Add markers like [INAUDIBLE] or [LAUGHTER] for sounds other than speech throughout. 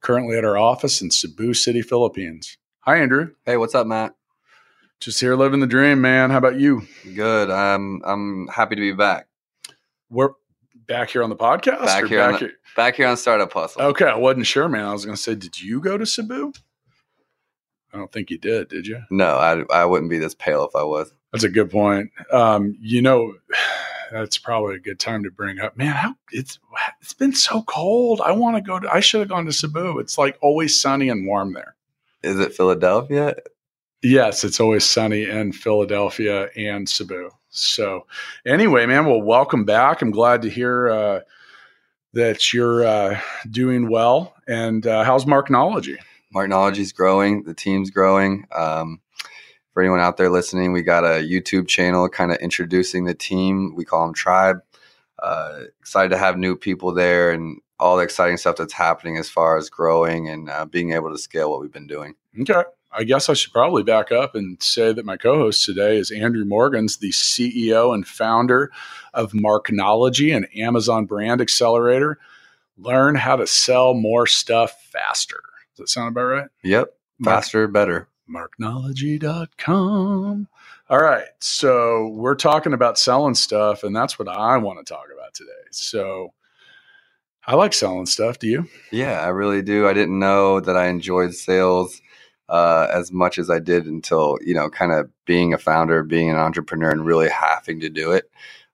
currently at our office in Cebu City, Philippines. Hi, Andrew. Hey, what's up, Matt? Just here living the dream, man. How about you? Good. I'm I'm happy to be back. We're back here on the podcast. Back here, back, on the, back here on Startup Hustle. Okay, I wasn't sure, man. I was going to say, did you go to Cebu? I don't think you did. Did you? No, I I wouldn't be this pale if I was. That's a good point. Um, you know, that's probably a good time to bring up. Man, how it's it's been so cold. I want to go to. I should have gone to Cebu. It's like always sunny and warm there. Is it Philadelphia? Yes, it's always sunny in Philadelphia and Cebu. So, anyway, man, well, welcome back. I'm glad to hear uh, that you're uh, doing well. And uh, how's Marknology? Marknology's growing. The team's growing. Um, for anyone out there listening, we got a YouTube channel kind of introducing the team. We call them Tribe. Uh, excited to have new people there and all the exciting stuff that's happening as far as growing and uh, being able to scale what we've been doing. Okay. I guess I should probably back up and say that my co host today is Andrew Morgans, the CEO and founder of Marknology, an Amazon brand accelerator. Learn how to sell more stuff faster. Does that sound about right? Yep. Faster, better marknology.com. All right. So we're talking about selling stuff, and that's what I want to talk about today. So I like selling stuff. Do you? Yeah, I really do. I didn't know that I enjoyed sales uh, as much as I did until, you know, kind of being a founder, being an entrepreneur, and really having to do it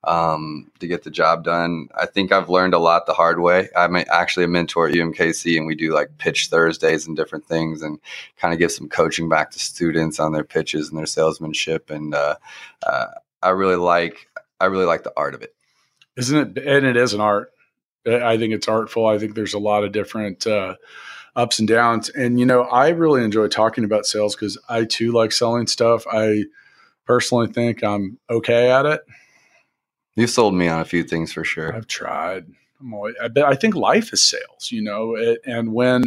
um, to get the job done. I think I've learned a lot the hard way. I'm actually a mentor at UMKC, and we do like pitch Thursdays and different things, and kind of give some coaching back to students on their pitches and their salesmanship. And uh, uh, I really like I really like the art of it. Isn't it? And it is an art. I think it's artful. I think there's a lot of different. Uh, ups and downs. And, you know, I really enjoy talking about sales because I too like selling stuff. I personally think I'm okay at it. You sold me on a few things for sure. I've tried. I'm always, I I think life is sales, you know, and when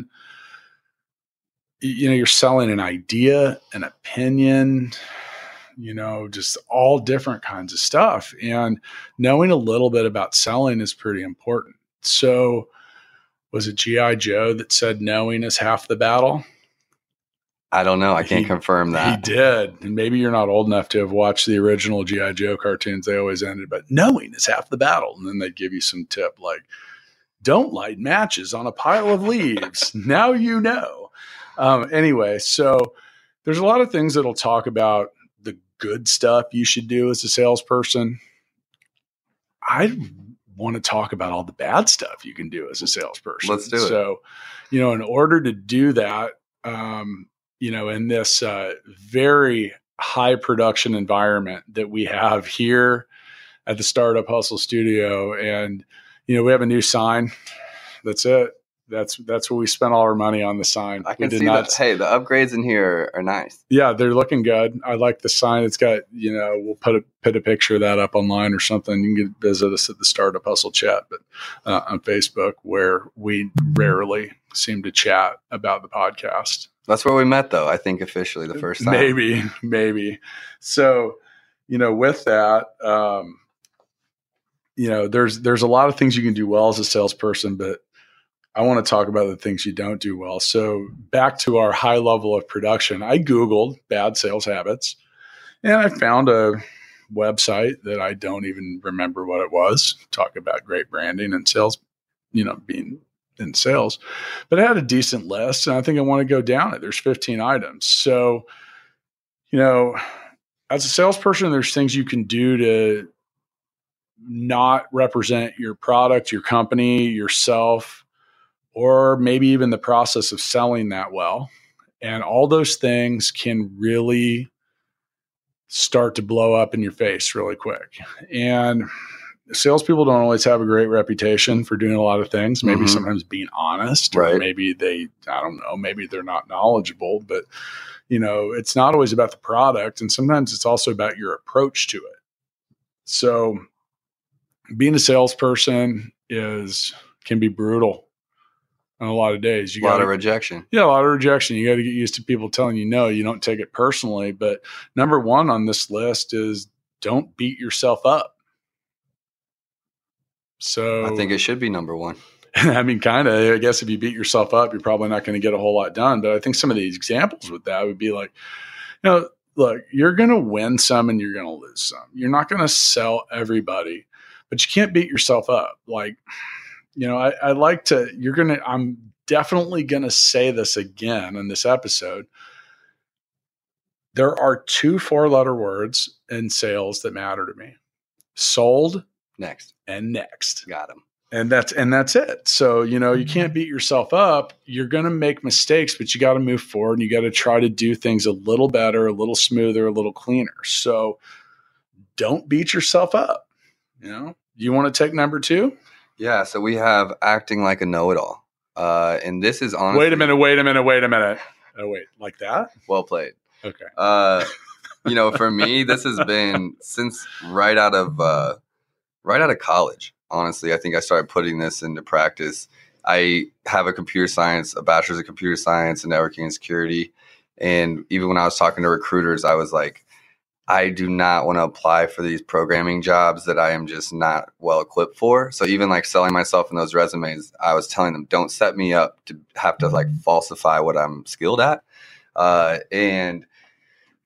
you know you're selling an idea, an opinion, you know, just all different kinds of stuff, and knowing a little bit about selling is pretty important. So, was it GI Joe that said knowing is half the battle? I don't know. I can't he, confirm that. He did. And maybe you're not old enough to have watched the original G.I. Joe cartoons. They always ended, but knowing is half the battle. And then they'd give you some tip like, don't light matches on a pile of leaves. [LAUGHS] now you know. Um, anyway, so there's a lot of things that'll talk about the good stuff you should do as a salesperson. I want to talk about all the bad stuff you can do as a salesperson. Let's do it. So, you know, in order to do that, um, you know, in this uh, very high production environment that we have here at the Startup Hustle Studio. And, you know, we have a new sign. That's it. That's that's what we spent all our money on the sign. I can see not, that. Hey, the upgrades in here are nice. Yeah, they're looking good. I like the sign. It's got you know we'll put a put a picture of that up online or something. You can visit us at the Startup Hustle chat, but uh, on Facebook where we rarely seem to chat about the podcast. That's where we met, though. I think officially the first time. Maybe, maybe. So, you know, with that, um, you know, there's there's a lot of things you can do well as a salesperson, but I want to talk about the things you don't do well. So, back to our high level of production, I googled bad sales habits, and I found a website that I don't even remember what it was. Talk about great branding and sales, you know, being in sales, but I had a decent list and I think I want to go down it. There's 15 items. So, you know, as a salesperson, there's things you can do to not represent your product, your company, yourself, or maybe even the process of selling that well. And all those things can really start to blow up in your face really quick. And salespeople don't always have a great reputation for doing a lot of things. Maybe Mhm. sometimes being honest, or Right. maybe they, I don't know, maybe they're not knowledgeable. But you know, it's not always about the product, and sometimes it's also about your approach to it. So, being a salesperson is can be brutal on a lot of days. You a lot got of rejection. yeah, a lot of rejection. You got to get used to people telling you no. You don't take it personally. But number one on this list is don't beat yourself up. So I think it should be number one. [LAUGHS] I mean, kind of. I guess if you beat yourself up, you're probably not going to get a whole lot done. But I think some of these examples with that would be like, you know, look, you're going to win some and you're going to lose some. You're not going to sell everybody, but you can't beat yourself up. Like, you know, I, I like to, you're going to, I'm definitely going to say this again in this episode. There are two four letter words in sales that matter to me sold Next, and next. Got him. and that's and that's it. So you know you can't beat yourself up. You're going to make mistakes but you got to move forward and you got to try to do things a little better a little smoother a little cleaner. So don't beat yourself up you know? You want to take number two? Yeah, so we have acting like a know-it-all, uh, and this is honestly wait a minute wait a minute wait a minute. Oh wait like that? Well played. okay. Uh, you know, for me, this has been since right out of uh, right out of college. Honestly, I think I started putting this into practice. I have a computer science, a bachelor's of computer science and networking and security. And even when I was talking to recruiters, I was like, I do not want to apply for these programming jobs that I am just not well equipped for. So even like selling myself in those resumes, I was telling them, don't set me up to have to like falsify what I'm skilled at. Uh, and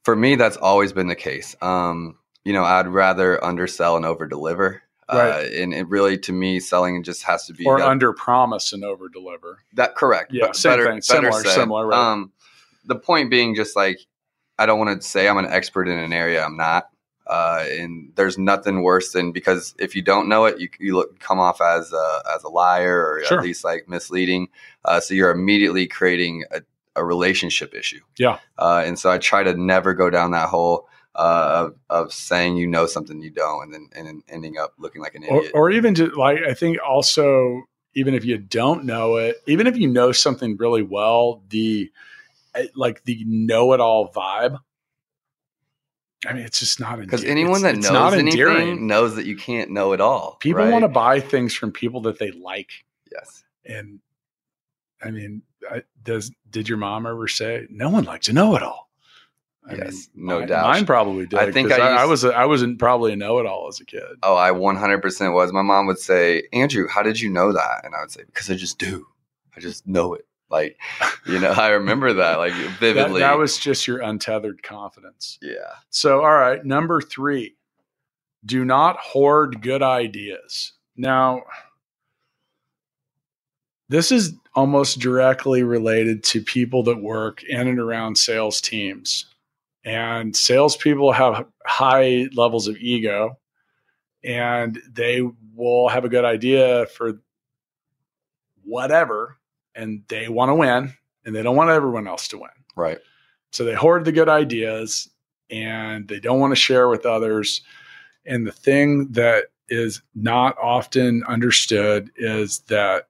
for me, that's always been the case. Um, you know, I'd rather undersell and over deliver. Uh, Right. and it really, to me, selling just has to be or under promise and over deliver that correct. Yeah, but same better, thing. better Similar, said. similar, right. Um, the point being, just like I don't want to say I'm an expert in an area I'm not. Uh, and there's nothing worse than because if you don't know it, you, you look come off as a, as a liar or Sure. at least like misleading. Uh, so you're immediately creating a, a relationship issue. Yeah. Uh, and so I try to never go down that hole uh, of, of saying you know something you don't, and then and then ending up looking like an or, idiot. or even to like i think also even if you don't know it even if you know something really well the eh, like the know-it-all vibe i mean it's just not Because anyone that it's knows not anything endearing. knows that you can't know it all. people right? want to buy things from people that they like Yes. and i mean I, does did your mom ever say no one likes to know it all Yes, no mine, doubt. mine probably did I think I I, I was a, I wasn't probably a know-it-all as a kid Oh, I 100% was. My mom would say, Andrew, how did you know that? And I would say, because I just do. I just know it. Like, you know, I remember that like [LAUGHS] that, vividly. that was just your untethered confidence yeah. So, all right, number three, do not hoard good ideas. Now, this is almost directly related to people that work in and around sales teams. And salespeople have high levels of ego, and they will have a good idea for whatever, and they want to win, and they don't want everyone else to win. Right. So they hoard the good ideas and they don't want to share with others. And the thing that is not often understood is that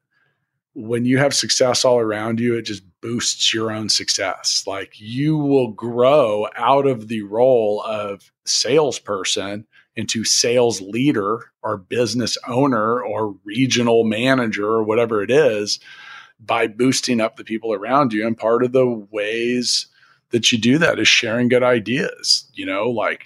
when you have success all around you, it just boosts your own success. Like you will grow out of the role of salesperson into sales leader or business owner or regional manager or whatever it is by boosting up the people around you. And part of the ways that you do that is sharing good ideas. You know, like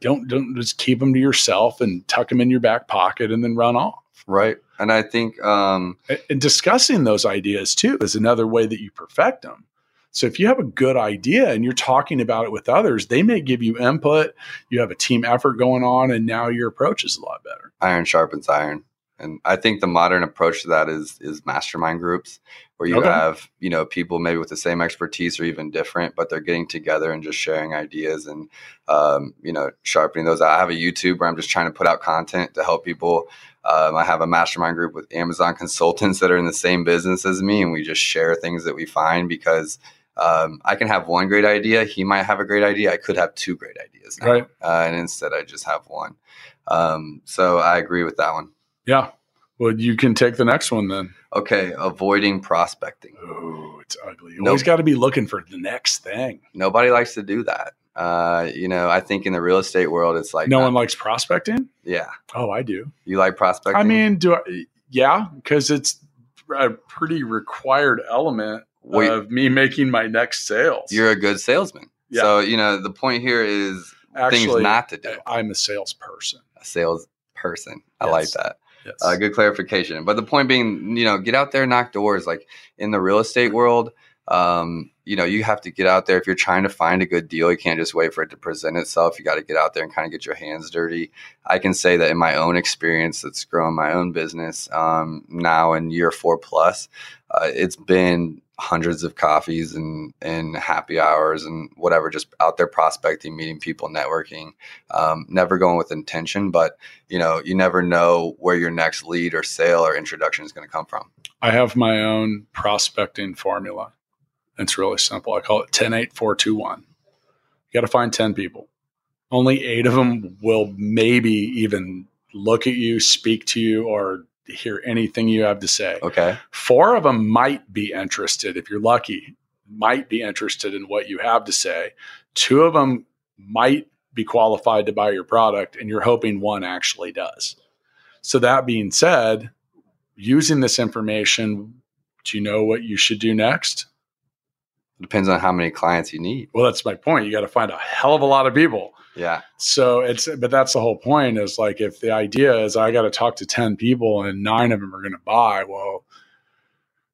don't don't just keep them to yourself and tuck them in your back pocket and then run off. Right. And I think, um, And discussing those ideas too is another way that you perfect them. So if you have a good idea and you're talking about it with others, they may give you input. You have a team effort going on, and now your approach is a lot better. iron sharpens iron. And I think the modern approach to that is is mastermind groups where you Okay. have, you know, people maybe with the same expertise or even different, but they're getting together and just sharing ideas and um, you know, sharpening those. I have a YouTube where I'm just trying to put out content to help people. Um, I have a mastermind group with Amazon consultants that are in the same business as me, and we just share things that we find because um, I can have one great idea. He might have a great idea. I could have two great ideas now. Right. Uh, and instead, I just have one. Um, so I agree with that one. Yeah. Well, you can take the next one then. Okay, avoiding prospecting. Oh, it's ugly. You Nope. always got to be looking for the next thing. Nobody likes to do that. Uh, you know, I think in the real estate world, it's like no one likes prospecting. Yeah, Oh, I do. you like prospecting. I mean, do I, yeah, because it's a pretty required element Well, of me making my next sales. you're a good salesman. Yeah. So you know, the point here is Actually, things not to do. I'm a salesperson. A salesperson. I Yes. like that. Yes. Uh, good clarification. But the point being, you know, get out there, knock doors. Like in the real estate world, um, you know, you have to get out there. If you're trying to find a good deal, you can't just wait for it to present itself. You got to get out there and kind of get your hands dirty. I can say that in my own experience, that's growing my own business um, now in year four plus, uh, it's been hundreds of coffees and and happy hours and whatever, just out there prospecting, meeting people, networking. Um, never going with intention, but you know, you never know where your next lead or sale or introduction is going to come from. I have my own prospecting formula. It's really simple. I call it 10 8 4 2 1. You got to find 10 people. Only eight of them will maybe even look at you, speak to you, or hear anything you have to say. Okay. Four of them might be interested, if you're lucky, might be interested in what you have to say. Two of them might be qualified to buy your product, and you're hoping one actually does. So, that being said, using this information, do you know what you should do next? Depends on how many clients you need. Well, that's my point. You got to find a hell of a lot of people. Yeah. So it's, but that's the whole point is like, if the idea is I got to talk to 10 people and nine of them are going to buy, well,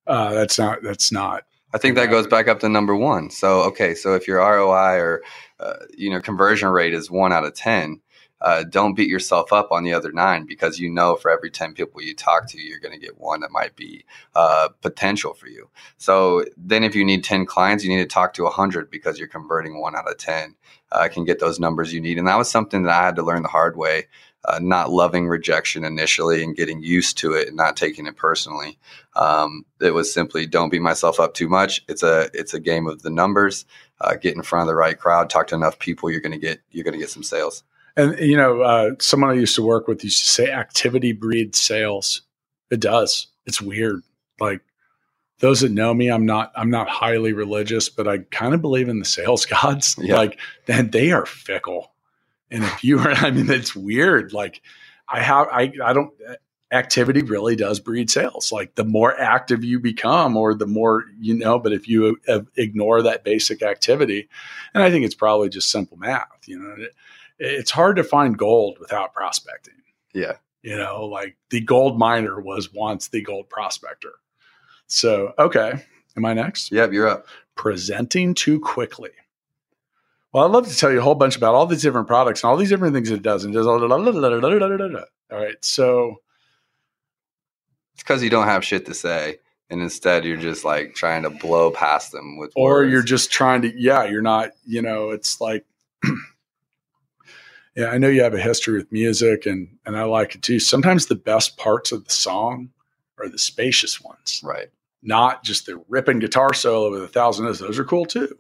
uh, that's not, that's not, I think that goes back up to number one. So, okay. So if your ROI or, uh, you know, conversion rate is one out of 10, uh, don't beat yourself up on the other nine because you know for every 10 people you talk to, you're going to get one that might be uh, potential for you. So then if you need 10 clients, you need to talk to 100 because you're converting one out of 10. Uh, can get those numbers you need. And that was something that I had to learn the hard way, uh, not loving rejection initially and getting used to it and not taking it personally. Um, it was simply don't beat myself up too much. It's a it's a game of the numbers. Uh, get in front of the right crowd, talk to enough people, you're to get you're going to get some sales. And you know, uh, someone I used to work with used to say activity breeds sales. It does. It's weird. Like those that know me, I'm not, I'm not highly religious, but I kind of believe in the sales [LAUGHS] gods. Yeah. Like, then they are fickle. And if you are, [LAUGHS] I mean, it's weird. Like I have, I, I don't, activity really does breed sales. Like the more active you become or the more, you know, but if you uh, ignore that basic activity, and I think it's probably just simple math, you know, it, it's hard to find gold without prospecting. Yeah. You know, like the gold miner was once the gold prospector. So, okay. Am I next? Yep, you're up. Presenting too quickly. Well, I'd love to tell you a whole bunch about all these different products and all these different things it does. And does all right. So, It's because you don't have shit to say, and instead you're just like trying to blow past them with. or words. you're just trying to, yeah, you're not, you know, it's like, [CLEARS THROAT] yeah, I know you have a history with music and, and I like it too. Sometimes the best parts of the song are the spacious ones. right. not just the ripping guitar solo with a thousand notes. Those are cool too,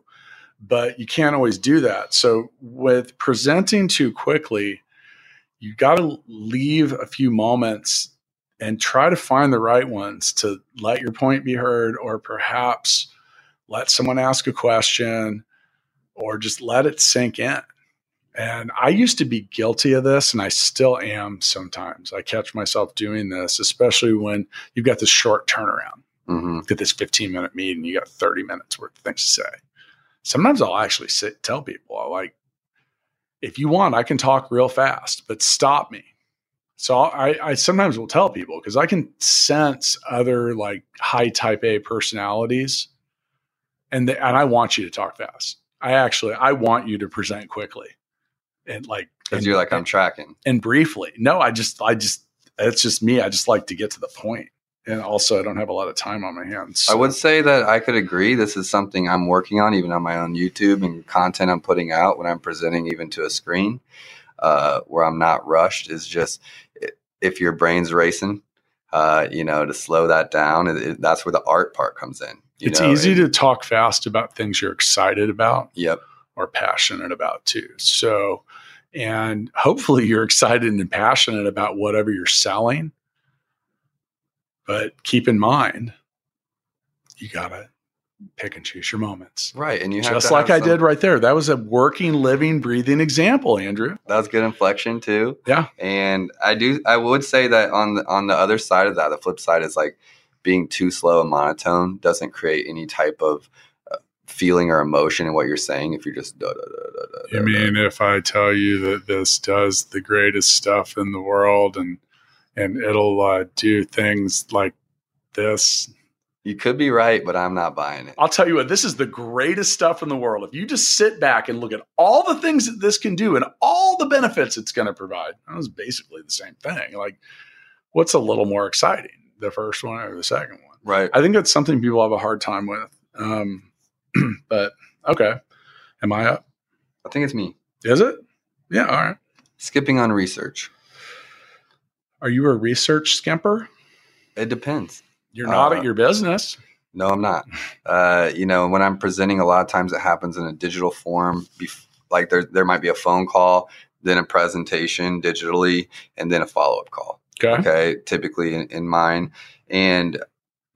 but you can't always do that. So with presenting too quickly, you got to leave a few moments and try to find the right ones to let your point be heard, or perhaps let someone ask a question, or just let it sink in. And I used to be guilty of this, and I still am sometimes. I catch myself doing this, especially when you've got this short turnaround hmm get this 15 minute meeting, you got 30 minutes worth of things to say. Sometimes I'll actually sit, tell people, I like, if you want, I can talk real fast, but stop me. So I, I sometimes will tell people because I can sense other like high type A personalities, and and I want you to talk fast. I actually I want you to present quickly, and like Because you're like I'm tracking. and briefly. No, I just I just it's just me. I just like to get to the point. and also I don't have a lot of time on my hands. I would say that I could agree. This is something I'm working on, even on my own YouTube and content I'm putting out when I'm presenting, even to a screen, uh, where I'm not rushed. Is just if your brain's racing, uh, you know, to slow that down. It, it- that's where the art part comes in. you it's know, easy and- to talk fast about things you're excited about Yep. or passionate about too. So And hopefully you're excited and passionate about whatever you're selling. But keep in mind, you got to pick and choose your moments. Right. And you Just like I some- did right there. That was a working, living, breathing example, Andrew. That was good inflection too. Yeah. And I do I would say that on the on the other side of that, the flip side is like being too slow and monotone doesn't create any type of feeling or emotion in what you're saying if you're just da, da, da, da, da, You da, mean if I tell you that this does the greatest stuff in the world and and it'll uh, do things like this? you could be right, but I'm not buying it. I'll tell you what, this is the greatest stuff in the world. If you just sit back and look at all the things that this can do and all the benefits it's going to provide, that was basically the same thing. Like, what's a little more exciting, the first one or the second one? Right. I think that's something people have a hard time with. Um, [CLEARS THROAT] but okay, am I up? I think it's me. Is it? Yeah. All right. Skipping on research. Are you a research skimper? It depends. You're not Uh, at your business. No, I'm not. Uh, you know, when I'm presenting, a lot of times it happens in a digital form. Bef- like there, there might be a phone call, then a presentation digitally, and then a follow up call. Okay. Okay, typically in, in mine, and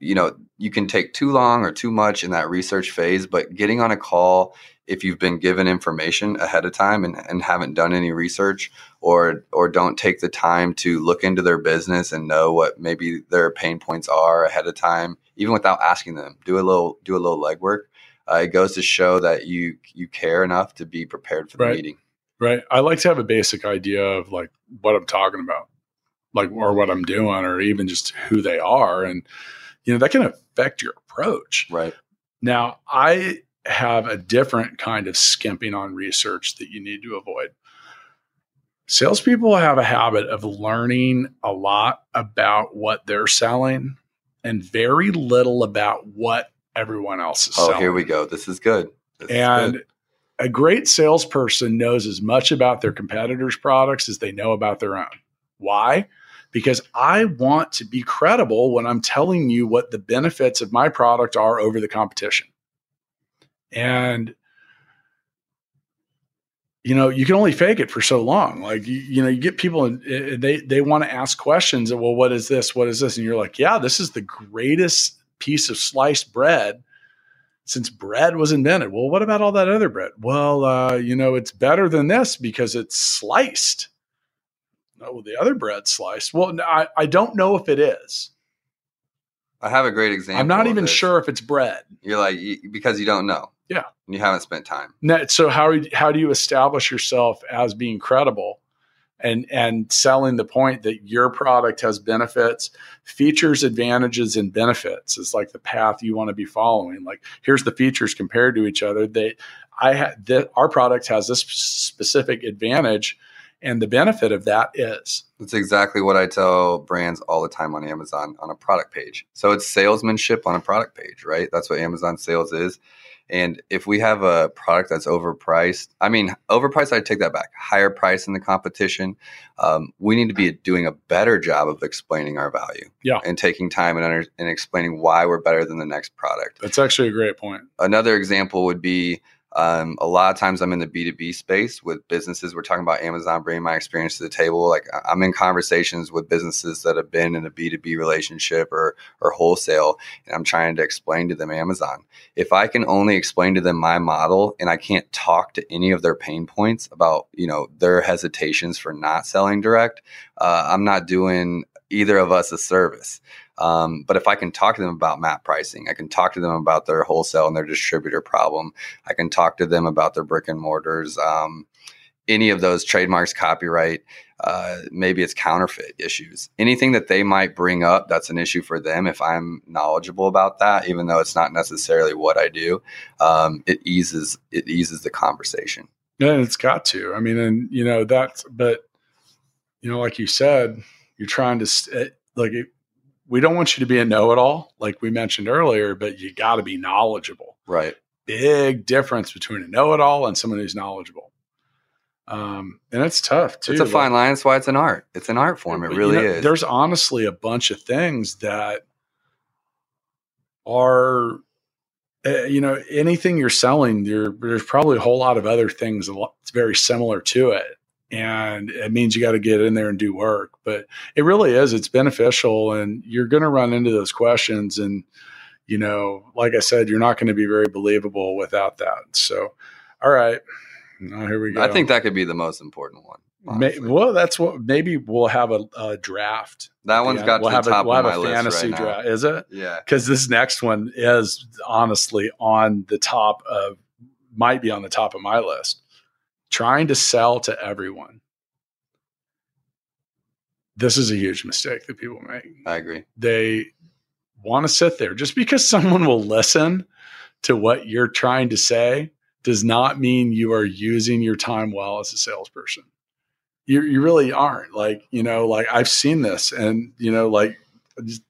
you know, you can take too long or too much in that research phase. But getting on a call, if you've been given information ahead of time and, and haven't done any research, or or don't take the time to look into their business and know what maybe their pain points are ahead of time, even without asking them, do a little do a little legwork. Uh, it goes to show that you you care enough to be prepared for the Right. meeting. Right. I like to have a basic idea of like what I'm talking about, like, or what I'm doing, or even just who they are. And, you know, that can affect your approach. Right. Now, I have a different kind of skimping on research that you need to avoid. Salespeople have a habit of learning a lot about what they're selling and very little about what everyone else is oh, selling. Oh, selling. here we go. This is good. This is And good. a great salesperson knows as much about their competitors' products as they know about their own. Why? Because I want to be credible when I'm telling you what the benefits of my product are over the competition. And you know, you can only fake it for so long. Like you, you know, you get people and uh, they they want to ask questions. Well, what is this? What is this? And you're like, yeah, this is the greatest piece of sliced bread since bread was invented. Well, what about all that other bread? Well, uh, you know, it's better than this because it's sliced. Well, the other bread sliced. Well, no, I, I don't know if it is. I have a great example. I'm not even this. sure if it's bread. You're like you, because you don't know. Yeah. And you haven't spent time. No, So how how do you establish yourself as being credible and and selling the point that your product has benefits, features, advantages, and benefits is like the path you want to be following. Like here's the features compared to each other. They I had that our product has this specific advantage, and the benefit of that is That's exactly what I tell brands all the time on Amazon on a product page. So it's salesmanship on a product page, right? That's what Amazon sales is. And if we have a product that's overpriced, I mean, overpriced, I take that back. Higher price in the competition. Um, we need to be doing a better job of explaining our value. Yeah. And taking time and, under, and explaining why we're better than the next product. that's actually a great point. Another example would be um, a lot of times I'm in the B2B space with businesses. We're talking about Amazon bringing my experience to the table. Like I'm in conversations with businesses that have been in a B2B relationship or, or wholesale, and I'm trying to explain to them Amazon. If I can only explain to them my model and I can't talk to any of their pain points about, you know, their hesitations for not selling direct, uh, I'm not doing either of us a service. Um, but if I can talk to them about map pricing, I can talk to them about their wholesale and their distributor problem. I can talk to them about their brick and mortars, um, any of those trademarks, copyright, uh, maybe it's counterfeit issues. Anything that they might bring up that's an issue for them, if I'm knowledgeable about that, even though it's not necessarily what I do, um, it eases it eases the conversation. And it's got to. I mean, and you know that's. But you know, like you said, you're trying to st- like. It, we don't want you to be a know-it-all, like we mentioned earlier, but you got to be knowledgeable. Right. Big difference between a know-it-all and someone who's knowledgeable. Um, and it's tough too. It's a like- fine line. That's why it's an art. It's an art form. It you really know, is. There's honestly a bunch of things that are, uh, you know, anything you're selling, there, there's probably a whole lot of other things a lot- it's very similar to it. And it means you got to get in there and do work. But it really is. It's beneficial, and you're going to run into those questions. And you know, like I said, you're not going to be very believable without that. So, all right, now, here we go. I think that could be the most important one. May, well, that's what maybe we'll have a, a draft. That one's got we'll to the top a, we'll of have my a fantasy right draft. Is it? Yeah, Because this next one is honestly on the top of might be on the top of my list. Trying to sell to everyone. This is a huge mistake that people make. I agree. They want to sit there just because [LAUGHS] someone will listen to what you're trying to say does not mean you are using your time well as a salesperson. You, you really aren't. Like, you know, like I've seen this and, you know, like just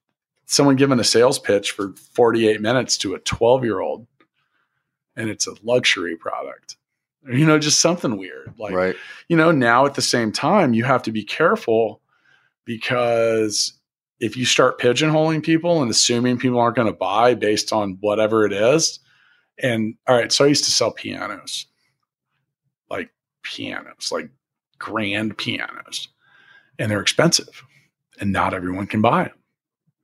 someone giving a sales pitch for 48 minutes to a 12 year old and it's a luxury product. You know, just something weird. Like, right. you know, now at the same time, you have to be careful because if you start pigeonholing people and assuming people aren't going to buy based on whatever it is, and all right, so I used to sell pianos, like pianos, like grand pianos, and they're expensive, and not everyone can buy them.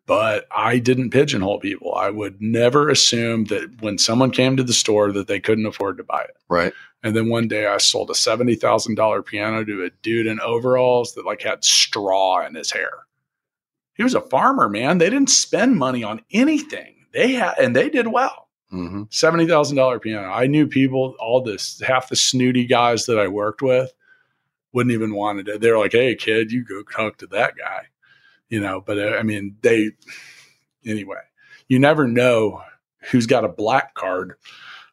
But I didn't pigeonhole people. I would never assume that when someone came to the store that they couldn't afford to buy it. Right. And then one day I sold a seventy thousand dollar piano to a dude in overalls that like had straw in his hair. He was a farmer, man. They didn't spend money on anything. They had, and they did well. Mm-hmm. Seventy thousand dollar piano. I knew people, all this, half the snooty guys that I worked with wouldn't even want it. They're like, "Hey, kid, you go talk to that guy," you know. But uh, I mean, they anyway. You never know who's got a black card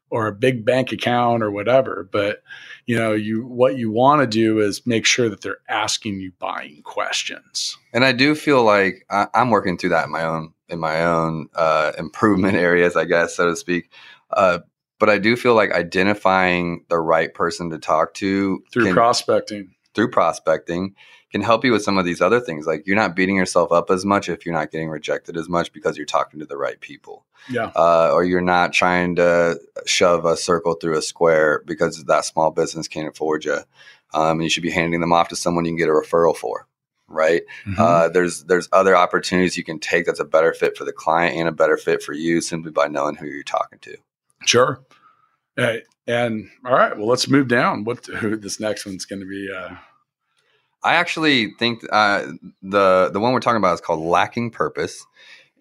or a big bank account or whatever. But you know, you what you want to do is make sure that they're asking you buying questions. And I do feel like I, I'm working through that in my own in my own uh, improvement [LAUGHS] areas, I guess, so to speak. Uh, but I do feel like identifying the right person to talk to Through can- prospecting. through prospecting can help you with some of these other things. Like you're not beating yourself up as much if you're not getting rejected as much because you're talking to the right people. Yeah. uh, or you're not trying to shove a circle through a square because that small business can't afford you. Um, and you should be handing them off to someone you can get a referral for, right? Mhm. Uh, there's there's other opportunities you can take that's a better fit for the client and a better fit for you simply by knowing who you're talking to. Sure. Hey, and all right, well, let's move down. What who this next one's going to be? Uh, I actually think uh, the the one we're talking about is called lacking purpose,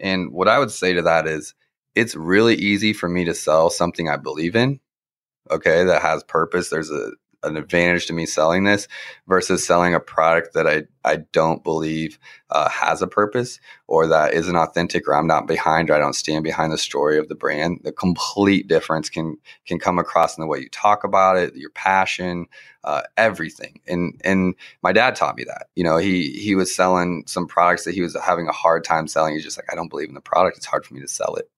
and what I would say to that is it's really easy for me to sell something I believe in, okay, that has purpose. There's a an advantage to me selling this versus selling a product that I I don't believe uh, has a purpose or that isn't authentic or I'm not behind or I don't stand behind the story of the brand. The complete difference can can come across in the way you talk about it, your passion, uh, everything. And and my dad taught me that. You know, he he was selling some products that he was having a hard time selling. He's just like, I don't believe in the product. It's hard for me to sell it.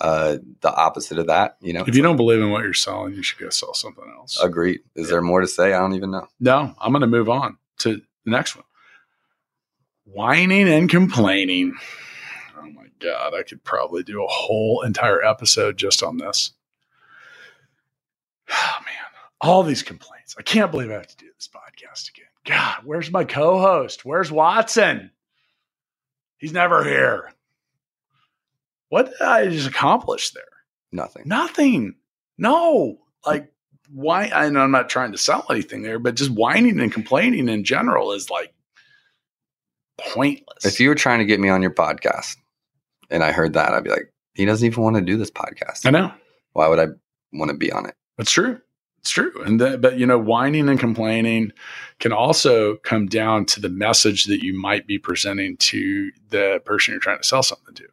Uh, the opposite of that, you know. if you don't believe in what you're selling, you should go sell something else. Agreed. Is there more to say? I don't even know. no, I'm going to move on to the next one. Whining and complaining. Oh my god, I could probably do a whole entire episode just on this. [SIGHS] Oh man, all these complaints. I can't believe I have to do this podcast again. God, where's my co-host? Where's Watson? He's never here. What did I just accomplish there? Nothing. Nothing. No. Like why I know I'm not trying to sell anything there, but just whining and complaining in general is like pointless. If you were trying to get me on your podcast and I heard that, I'd be like, he doesn't even want to do this podcast. I know. Why would I want to be on it? It's true. It's true. And that, but you know, whining and complaining can also come down to the message that you might be presenting to the person you're trying to sell something to.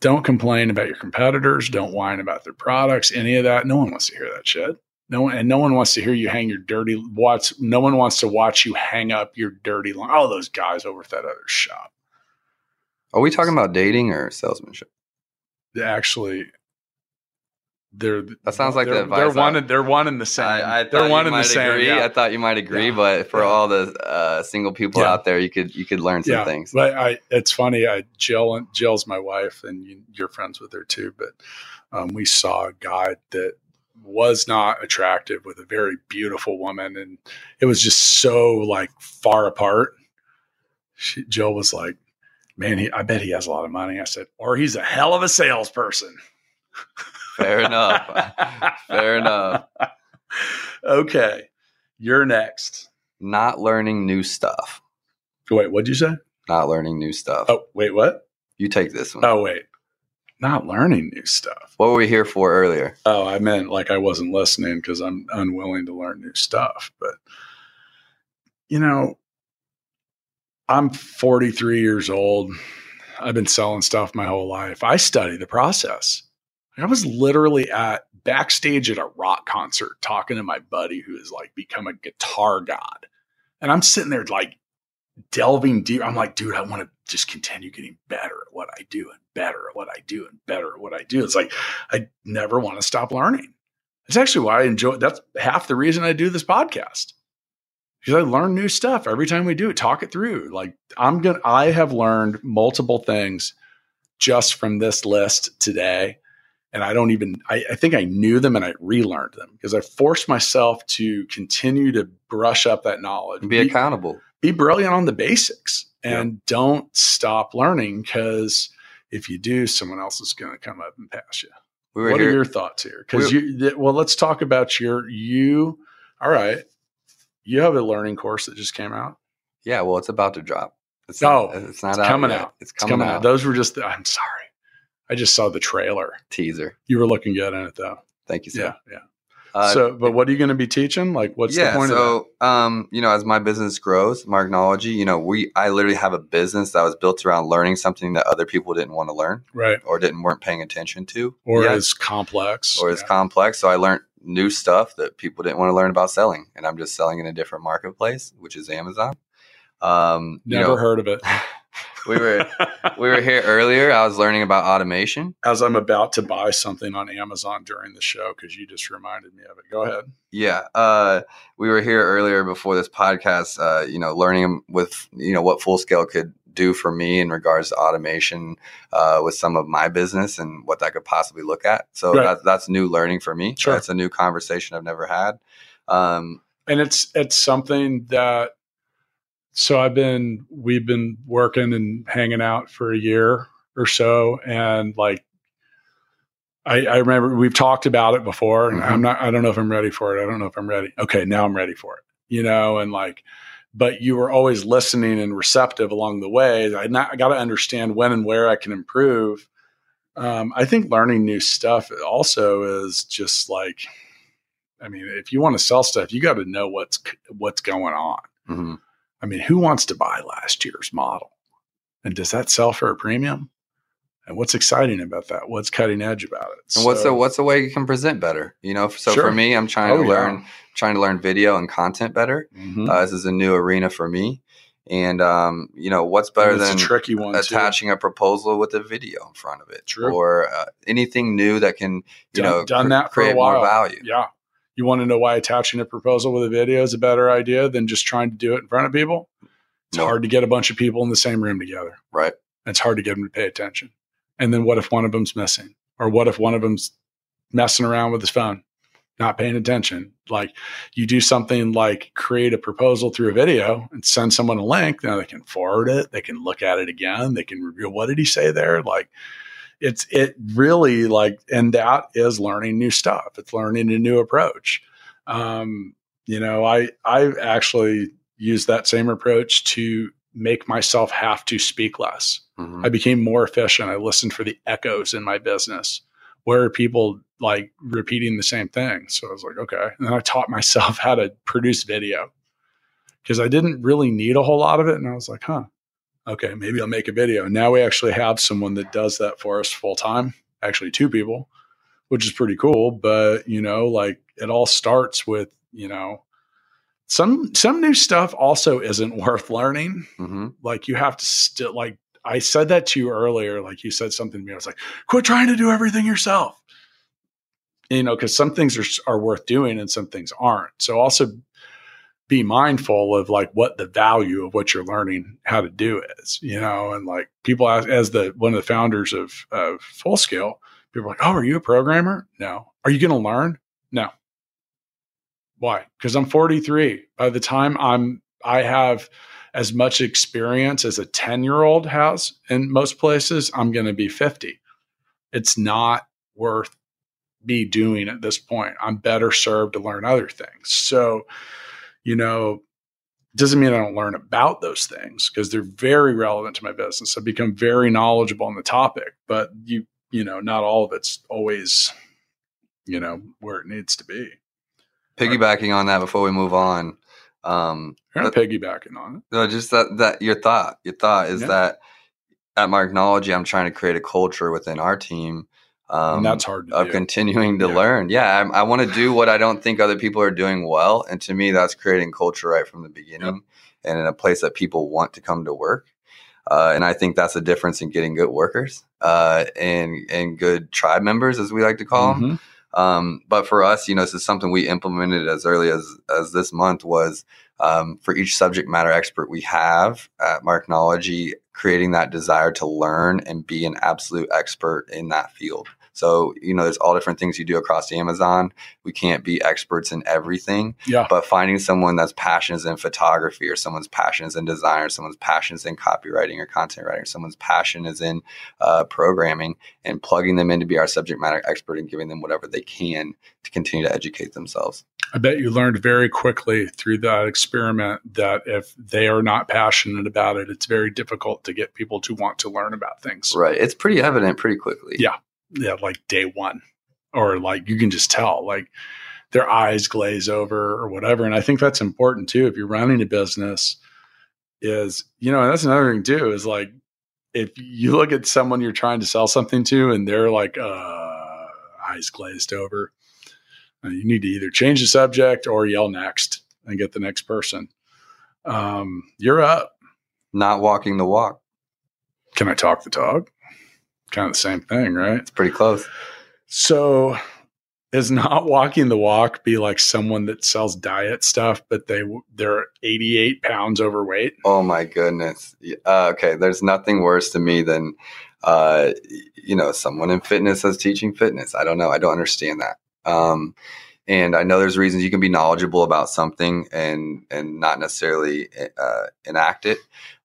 Don't complain about your competitors. Don't whine about their products. Any of that. No one wants to hear that shit. No one, and no one wants to hear you hang your dirty watch. No one wants to watch you hang up your dirty line. Oh, those guys over at that other shop. Are we talking about dating or salesmanship? Actually, they're That sounds like they're, advice they're one. and- They're one in the same. they're one and the same. agree. yeah. I thought you might agree, Yeah. but for Yeah. all the uh, single people out there, you could you could learn some things. But I, it's funny. I Jill, Jill's my wife, and you, you're friends with her too. But um, we saw a guy that was not attractive with a very beautiful woman, and it was just so like far apart. She, Jill was like, "Man, he, I bet he has a lot of money." I said, "Or he's a hell of a salesperson." Fair enough. [LAUGHS] Fair enough. okay, you're next. Not learning new stuff. Wait, what'd you say? Not learning new stuff. Oh, wait, what? You take this one. Oh, wait, not learning new stuff. What were we here for earlier? Oh, I meant like I wasn't listening because I'm unwilling to learn new stuff. But, you know, I'm 43 years old. I've been selling stuff my whole life. I study the process. I was literally at backstage at a rock concert talking to my buddy who has like become a guitar god. And I'm sitting there like delving deep. I'm like, dude, I want to just continue getting better at what I do and better at what I do and better at what I do. It's like I never want to stop learning. It's actually why I enjoy that's half the reason I do this podcast. Because I learn new stuff every time we do it, talk it through. Like I'm gonna I have learned multiple things just from this list today and I don't even I, I, think I knew them and I relearned them because I forced myself to continue to brush up that knowledge. Be, be accountable. Be brilliant on the basics and yeah. don't stop learning because if you do, someone else is going to come up and pass you. We what here. are your thoughts here? Because we you well, let's talk about your you. All right, you have a learning course that just came out. Yeah, well, it's about to drop. It's not, oh, it's not it's coming out. It's coming, it's coming out. out. Those were just. I'm sorry. I just saw the trailer teaser. You were looking good in it though. Thank you. Sir. Yeah, yeah. Uh, so, but what are you going to be teaching? Like, what's yeah, the point so, um, you know, as my business grows, Marknology, you know, we, I literally have a business that was built around learning something that other people didn't want to learn, right, or didn't weren't paying attention to, or yet, is complex, or yeah. is complex. So I learned new stuff that people didn't want to learn about selling, and I'm just selling in a different marketplace, which is Amazon. Um, Never you know, heard of it. [LAUGHS] we were we were here earlier. I was learning about automation. As I'm about to buy something on Amazon during the show because you just reminded me of it. Go ahead. Yeah, uh, we were here earlier before this podcast. Uh, you know, learning with you know what Full Scale could do for me in regards to automation uh, with some of my business and what that could possibly look at. So right. that's that's new learning for me. Sure. That's a new conversation I've never had. Um, and it's it's something that so I've been we've been working and hanging out for a year or so, and like I, I remember we've talked about it before, and mm-hmm. I'm not I don't know if I'm ready for it. I don't know if I'm ready. Okay, now I'm ready for it. You know, and like but you were always listening and receptive along the way. I, I got to understand when and where I can improve. Um, I think learning new stuff also is just like, I mean, if you want to sell stuff, you got to know what's what's going on. Mm-hmm. I mean, who wants to buy last year's model? And does that sell for a premium? And what's exciting about that? What's cutting edge about it? And what's so, the what's the way you can present better? You know, so sure. for me, I'm trying oh, to learn yeah. trying to learn video and content better. Mm-hmm. Uh, this is a new arena for me. And um, you know what's better than a tricky one attaching too. a proposal with a video in front of it, True. or uh, anything new that can you done, know done cr- that create more value. Yeah, you want to know why attaching a proposal with a video is a better idea than just trying to do it in front of people? It's hard to get a bunch of people in the same room together. Right. It's hard to get them to pay attention. And then what if one of them's missing? Or what if one of them's messing around with his phone, not paying attention? Like you do something like create a proposal through a video and send someone a link. Now they can forward it. They can look at it again. They can review what did he say there? Like it's it really like and that is learning new stuff. It's learning a new approach. Um, you know i i actually used that same approach to make myself have to speak less. Mm-hmm. i became more efficient. I listened for the echoes in my business where are people like repeating the same thing. So i was like okay. And then i taught [LAUGHS] myself how to produce video because i didn't really need a whole lot of it and i was like huh okay, maybe I'll make a video. And Now we actually have someone that does that for us full time, actually, two people, which is pretty cool. But, you know, like it all starts with, you know, some some new stuff also isn't worth learning. Mm-hmm. Like you have to still like I said that to you earlier. Like you said something to me. I was like, quit trying to do everything yourself. You know, because some things are are worth doing and some things aren't. So also be mindful of like what the value of what you're learning how to do is, you know, and like people ask, as the one of the founders of, of Full Scale, people are like, "Oh, are you a programmer?" No. Are you going to learn? No. Why? Because I'm 43. By the time I'm, I have as much experience as a 10 year old has in most places, I'm going to be 50. It's not worth me doing at this point. I'm better served to learn other things. So, you know, doesn't mean I don't learn about those things because they're very relevant to my business. I've become very knowledgeable on the topic, but you, you know, not all of it's always, you know, where it needs to be. Piggybacking on that before we move on, um, You're not piggybacking on it. no, just that that your thought, your thought is Yeah. that at Marknology, I'm trying to create a culture within our team. Um, and that's hard to of do. continuing to Yeah. learn. Yeah, I, I want to do what I don't think other people are doing well, and to me, that's creating culture right from the beginning, and in a place that people want to come to work. Uh, and I think that's the difference in getting good workers uh, and and good tribe members, as we like to call them. Mhm. Um, but for us, you know, this is something we implemented as early as as this month was um, for each subject matter expert we have at Marknology, creating that desire to learn and be an absolute expert in that field. So, you know, there's all different things you do across Amazon. We can't be experts in everything, Yeah. but finding someone that's passionate in photography or someone's passion is in design or someone's passion is in copywriting or content writing or someone's passion is in uh, programming and plugging them in to be our subject matter expert and giving them whatever they can to continue to educate themselves. I bet you learned very quickly through that experiment that if they are not passionate about it, it's very difficult to get people to want to learn about things. Right. It's pretty evident pretty quickly. Yeah. Yeah, like day one, or like you can just tell, like their eyes glaze over or whatever. And I think that's important too. If you're running a business, is you know, and that's another thing too, is like if you look at someone you're trying to sell something to and they're like uh eyes glazed over, uh, you need to either change the subject or yell next and get the next person. Um, you're up. Not walking the walk. Can I talk the talk? Kind of the same thing, right? It's pretty close. So is not [LAUGHS] walking the walk be like someone that sells diet stuff, but they they're 88 pounds overweight? Oh my goodness. Uh, okay, there's nothing worse to me than uh, you know someone in fitness that's teaching fitness. I don't know. I don't understand that. Um, and I know there's reasons you can be knowledgeable about something and and not necessarily uh, enact it.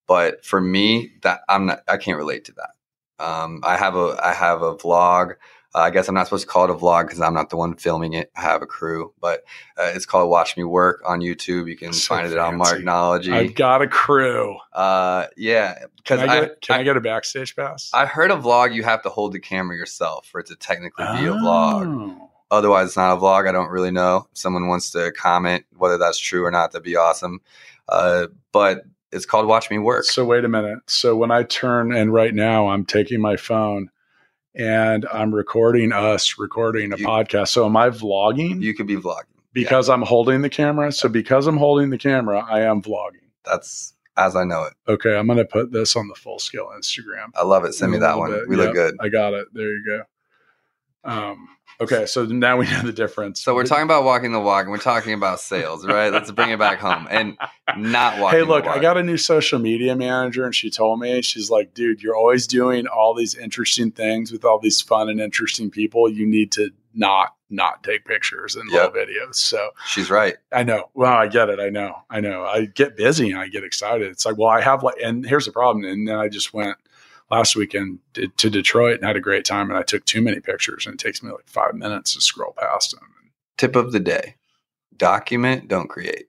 But for me, that I'm not. I can't relate to that. Um, I have a I have a vlog. Uh, I guess I'm not supposed to call it a vlog because I'm not the one filming it. I have a crew, but uh, it's called Watch Me Work on YouTube. You can So find it on fancy. Marknology. I've got a crew. Uh, yeah, Can because I I, get, can I, get a backstage pass? I heard a vlog you have to hold the camera yourself for it to technically be a vlog. Oh. Otherwise, it's not a vlog. I don't really know. If someone wants to comment whether that's true or not, that'd be awesome. Uh, but it's called Watch Me Work. So wait a minute. So when I turn and right now I'm taking my phone and I'm recording us recording a You- podcast. So am I vlogging You could be vlogging because I'm holding the camera? So because I'm holding the camera, I am vlogging. That's as I know it. Okay, I'm going to put this on the full scale Instagram. I love it. Send me that one. bit. We look good. I got it. There you go. Um, okay, so now we know the difference. So we're talking about walking the walk, and we're talking about sales, right? Let's bring it back home and not walking. Hey, look, walk. I got a new social media manager, and she told me, she's like, dude, you're always doing all these interesting things with all these fun and interesting people. You need to not not take pictures and Yep. little videos. So She's right. I know. Well, I get it. I know. I know. I get busy and I get excited. It's like, well, I have like, and here's the problem. And then I just went last weekend to, to Detroit and had a great time. And I took too many pictures, and it takes me like five minutes to scroll past them. Tip of the day: document, don't create.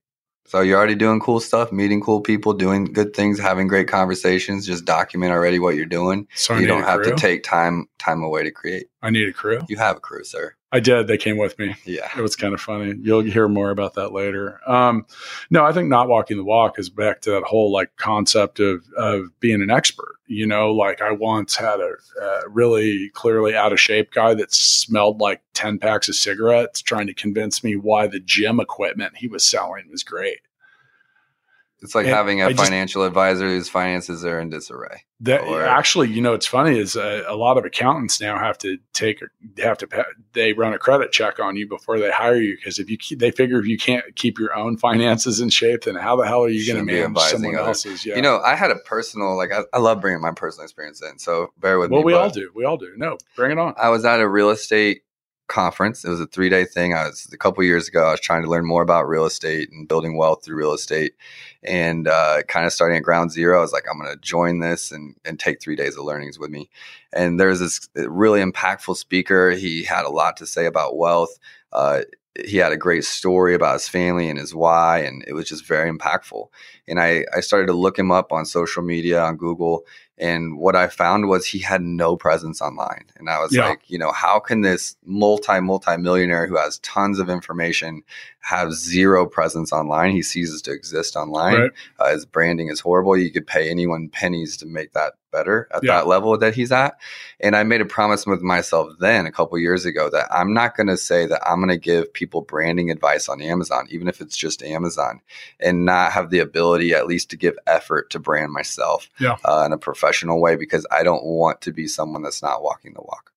So you're already doing cool stuff, meeting cool people, doing good things, having great conversations. Just document already what you're doing. So you don't have crew. to take time time away to create. I need a crew. You have a crew, sir. I did. They came with me. Yeah. It was kind of funny. You'll hear more about that later. Um, no, I think not walking the walk is back to that whole like concept of of being an expert. You know, like I once had a, a really clearly out of shape guy that smelled like ten packs of cigarettes, trying to convince me why the gym equipment he was selling was great. It's like And having a I just- financial advisor whose finances are in disarray. That Or- actually, you know, it's funny is uh, a lot of accountants now have to take have to they run a credit check on you before they hire you because if you keep, they figure if you can't keep your own finances in shape, then how the hell are you going to manage someone others. else's? Yeah. You know, I had a personal like I, I love bringing my personal experience in. So bear with well, me. Well, we all do. We all do. No, bring it on. I was at a real estate conference. It was a three day thing. I was a couple years ago. I was trying to learn more about real estate and building wealth through real estate, and uh, kind of starting at ground zero. I was like, I'm going to join this and and take three days of learnings with me. And there's this really impactful speaker. He had a lot to say about wealth. Uh, he had a great story about his family and his why, and it was just very impactful. And I, I started to look him up on social media, on Google, and what I found was he had no presence online. And I was Yeah. like, you know, how can this multi, multi millionaire who has tons of information have zero presence online? He ceases to exist online. Right. Uh, his branding is horrible. You could pay anyone pennies to make that better at Yeah. that level that he's at. And I made a promise with myself then a couple years ago that I'm not going to say that I'm going to give people branding advice on Amazon, even if it's just Amazon, and not have the ability at least to give effort to brand myself Yeah. uh, in a professional way because I don't want to be someone that's not walking the walk.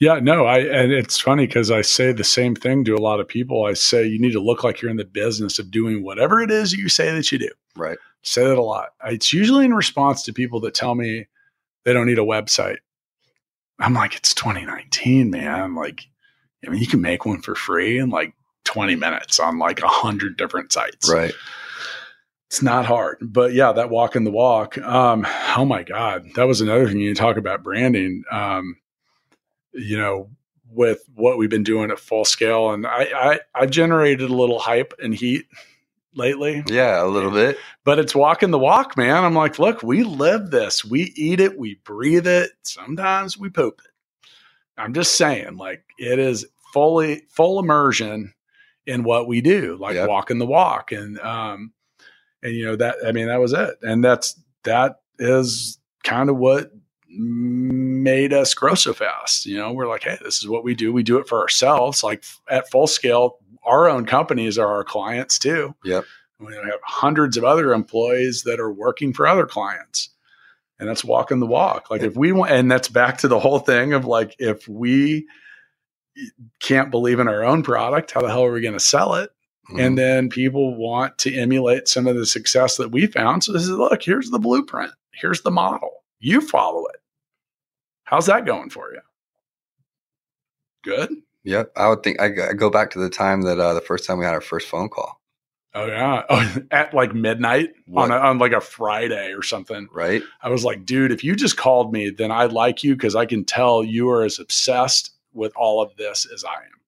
Yeah, no, I and it's funny because I say the same thing to a lot of people. I say you need to look like you're in the business of doing whatever it is you say that you do. Right. Say that a lot. It's usually in response to people that tell me they don't need a website. I'm like, it's 2019, man. Like, I mean, you can make one for free in like 20 minutes on like a hundred different sites. Right. It's not hard, but yeah, that walk in the walk. Um, oh my God, that was another thing you talk about branding. Um, you know, with what we've been doing at full scale, and I, I, I've generated a little hype and heat lately, Yeah, a little bit. but it's walking the walk, man. I'm like, look, we live this, we eat it, we breathe it. Sometimes we poop it. I'm just saying, like, it is fully full immersion in what we do, like Yep. walking the walk, and um, and you know that I mean that was it, and that's that is kind of what made us grow so fast. You know, we're like, hey, this is what we do. We do it for ourselves. Like at full scale, our own companies are our clients too. Yep. We have hundreds of other employees that are working for other clients. And that's walking the walk. Like if we want, and that's back to the whole thing of like, if we can't believe in our own product, how the hell are we going to sell it? Mhm. And then people want to emulate some of the success that we found. So this is look, here's the blueprint. Here's the model. You follow it. How's that going for you? Good. Yep. I would think I, I go back to the time that uh, the first time we had our first phone call, Oh yeah. [LAUGHS] Oh, at like midnight What? on a, on like a Friday or something. right? I was like, dude, if you just called me, then I like you because I can tell you are as obsessed with all of this as I am.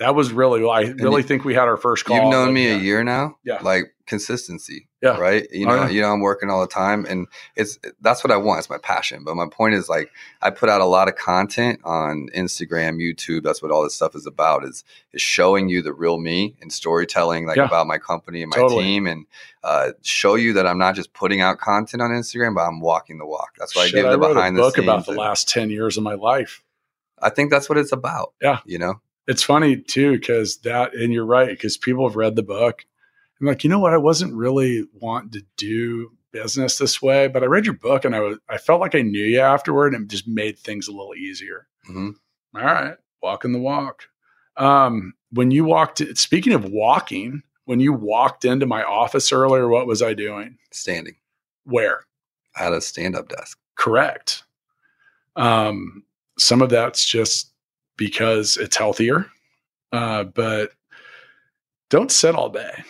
That was really, I really you- think we had our first call. You've known but me yeah. a year now. Yeah. Like consistency. Yeah. Right. You know, yeah. you know, I'm working all the time and it's that's what I want. It's my passion. But my point is like I put out a lot of content on Instagram, YouTube. That's what all this stuff is about, is is showing you the real me and storytelling like Yeah. about my company and my Totally. team and uh, show you that I'm not just putting out content on Instagram, but I'm walking the walk. That's why I give the behind a the book scenes. about the and last 10 years of my life. I think that's what it's about. Yeah. You know? It's funny too, because that, and you're right, because people have read the book. I'm like, you know what? I wasn't really wanting to do business this way, but I read your book and I was, I felt like I knew you afterward and it just made things a little easier. Mhm. All right. Walking the walk. Um, when you walked, speaking of walking, when you walked into my office earlier, what was I doing? Standing. Where? I had a stand up desk. Correct. Um, some of that's just because it's healthier, uh, but don't sit all day.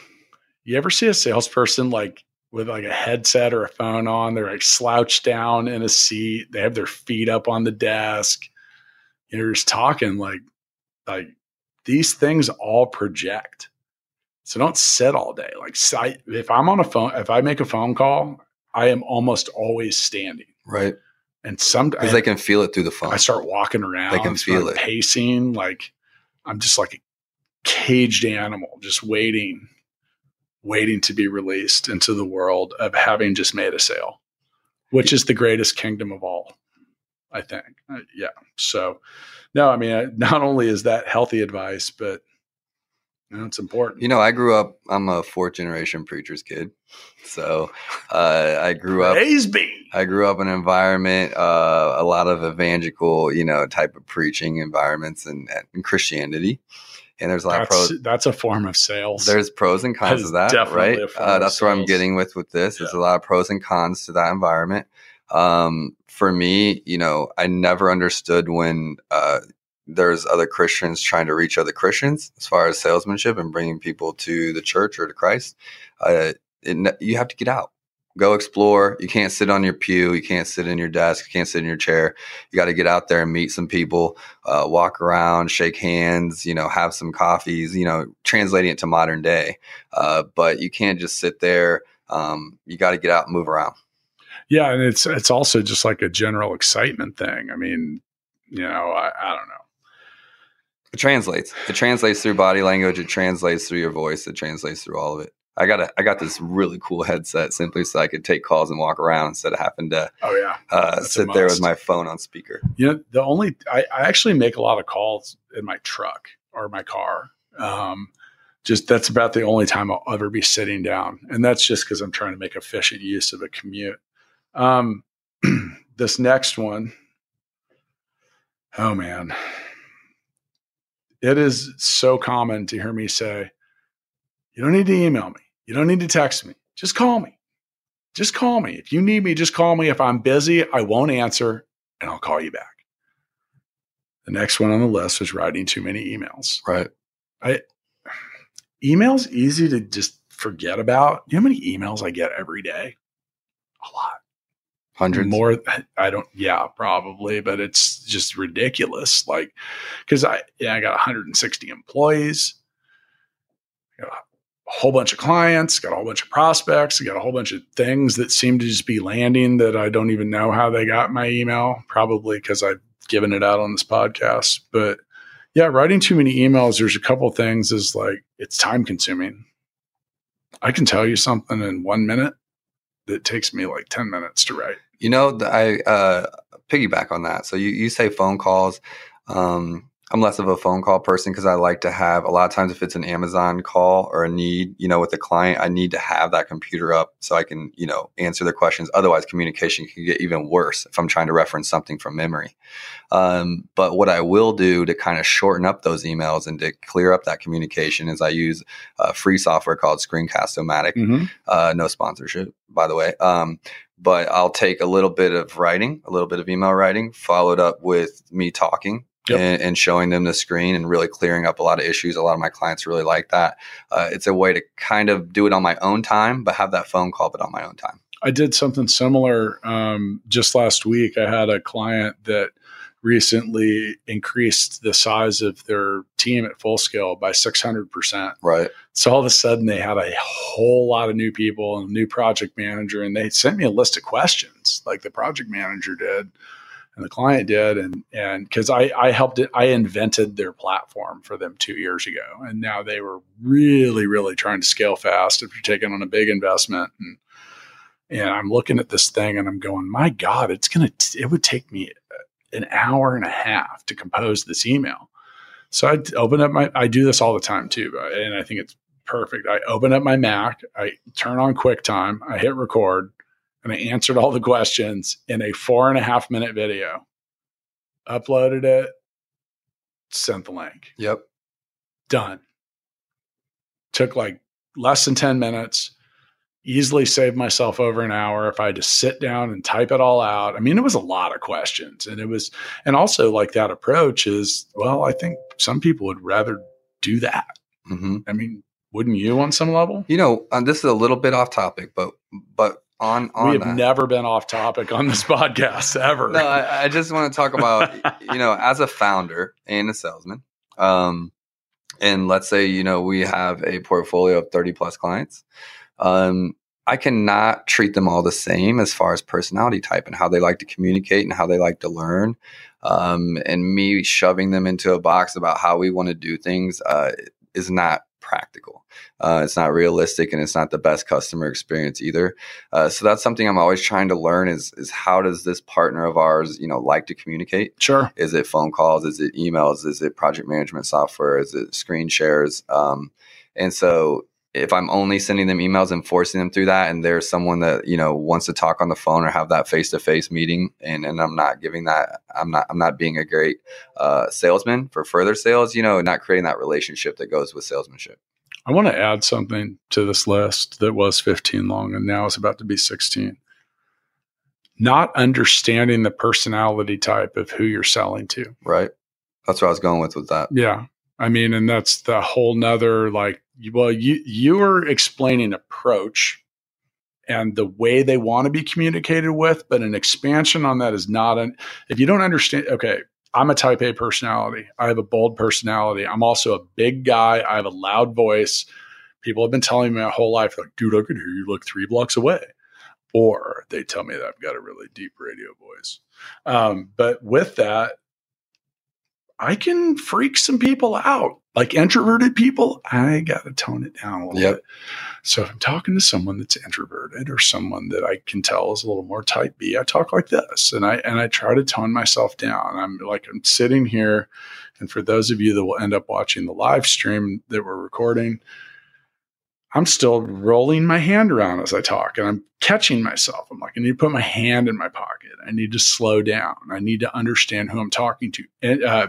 You ever see a salesperson like with like a headset or a phone on? They're like slouched down in a seat. They have their feet up on the desk. You're just talking like, like these things all project. So don't sit all day. Like if I'm on a phone, if I make a phone call, I am almost always standing. Right. And some Because they can feel it through the phone. I start walking around. They can feel it. Pacing like I'm just like a caged animal, just waiting, waiting to be released into the world of having just made a sale, which is the greatest kingdom of all, I think. Uh, yeah. So, no, I mean, uh, [LAUGHS] not only is that healthy advice, but you know, it's important. You know, I grew up. I'm a fourth generation preacher's kid, so uh, I grew up. Praise be. I grew up in an environment, uh, a lot of evangelical, you know, type of preaching environments and, and Christianity. And there's a lot of pros. that's a form of sales. There's pros and cons is of that, definitely right? Uh, that's where I'm getting with with this. There's a lot of pros and cons to that environment. Um, for me, you know, I never understood when uh, there's other Christians trying to reach other Christians as far as salesmanship and bringing people to the church or to Christ. Uh, it, you have to get out, go explore. You can't sit on your pew, you can't sit in your desk, you can't sit in your chair. You got to get out there and meet some people, uh, walk around, shake hands, you know, have some coffees. You know, translating it to modern day, uh, but you can't just sit there. Um, you got to get out and move around. Yeah, and it's it's also just like a general excitement thing. I mean, you know, I, I don't know. It translates. It translates through body language. It translates through your voice. It translates through all of it. I got a, I got this really cool headset simply so I could take calls and walk around instead of having to Oh yeah, uh, sit there with my phone on speaker. you know, the only I, I actually make a lot of calls in my truck or my car. Um, just that's about the only time I'll ever be sitting down, and that's just because I'm trying to make efficient use of a commute. Um, [CLEARS THROAT] this next one, oh man, it is so common to hear me say, "You don't need to email me. You don't need to text me. Just call me. Just call me. If you need me, just call me. If I'm busy, I won't answer, and I'll call you back." The next one on the list was writing too many emails. Right. Email's easy to just forget about. You know how many emails I get every day? A lot. Hundreds. More, I don't, yeah, probably, but it's just ridiculous. Like, because I, yeah, I got 160 employees, got a whole bunch of clients, got a whole bunch of prospects, got a whole bunch of things that seem to just be landing that I don't even know how they got my email, probably because I've given it out on this podcast. But yeah, writing too many emails, there's a couple things is like, it's time consuming. I can tell you something in one minute that takes me like 10 minutes to write. You know, I uh, piggyback on that. So you, you say phone calls. Um, I'm less of a phone call person because I like to have a lot of times if it's an Amazon call or a need, you know, with a client, I need to have that computer up so I can, you know, answer their questions. Otherwise, communication can get even worse if I'm trying to reference something from memory. Um, but what I will do to kind of shorten up those emails and to clear up that communication is I use a free software called Screencast-O-Matic. Mm-hmm. Uh, no sponsorship, by the way. Um, but I'll take a little bit of writing, a little bit of email writing, followed up with me talking Yep. and, and showing them the screen and really clearing up a lot of issues. A lot of my clients really like that. Uh, it's a way to kind of do it on my own time, but have that phone call, but on my own time. I did something similar um, just last week. I had a client that recently increased the size of their team at full scale by 600%. Right. So all of a sudden they had a whole lot of new people and a new project manager, and they sent me a list of questions like the project manager did and the client did. And, and because I, I helped it, I invented their platform for them two years ago. And now they were really, really trying to scale fast if you're taking on a big investment. And, and I'm looking at this thing and I'm going, my God, it's going to, it would take me uh, an hour and a half to compose this email. So I open up my, I do this all the time too, and I think it's perfect. I open up my Mac, I turn on QuickTime, I hit record, and I answered all the questions in a four and a half minute video. Uploaded it, sent the link. Yep. Done. Took like less than 10 minutes. Easily saved myself over an hour if I had to sit down and type it all out. I mean, it was a lot of questions. And it was, and also like that approach is, well, I think some people would rather do that. hmm I mean, wouldn't you on some level? You know, uh, this is a little bit off topic, but but on on we have that, never been off topic on this podcast ever. no, I, I just want to talk about [LAUGHS] you know as a founder and a salesman, um, and let's say you know we have a portfolio of thirty plus clients. Um, I cannot treat them all the same as far as personality type and how they like to communicate and how they like to learn. Um, and me shoving them into a box about how we want to do things uh, is not practical. Uh, it's not realistic, and it's not the best customer experience either. Uh, so that's something I'm always trying to learn is is how does this partner of ours, you know, like to communicate? sure. Is it phone calls? Is it emails? Is it project management software? Is it screen shares? Um, and so if I'm only sending them emails and forcing them through that, and there's someone that you know wants to talk on the phone or have that face to face meeting, and and I'm not giving that, I'm not I'm not being a great uh, salesman for further sales, you know, not creating that relationship that goes with salesmanship. I want to add something to this list that was 15 long and now is about to be 16. Not understanding the personality type of who you're selling to. Right. That's what I was going with with that. Yeah. I mean, and that's the whole nother like, well, you you are explaining approach and the way they want to be communicated with, but an expansion on that is not an. If you don't understand, okay, I'm a Type A personality. I have a bold personality. I'm also a big guy. I have a loud voice. People have been telling me my whole life, like, dude, I could hear you like three blocks away. Or they tell me that I've got a really deep radio voice. Um, but with that, I can freak some people out. Like introverted people, I got to tone it down a little Yep. bit. So if I'm talking to someone that's introverted or someone that I can tell is a little more type B, I talk like this and I and I try to tone myself down. I'm like I'm sitting here and for those of you that will end up watching the live stream that we're recording, I'm still rolling my hand around as I talk and I'm catching myself. I'm like, I need to put my hand in my pocket. I need to slow down. I need to understand who I'm talking to. And, uh,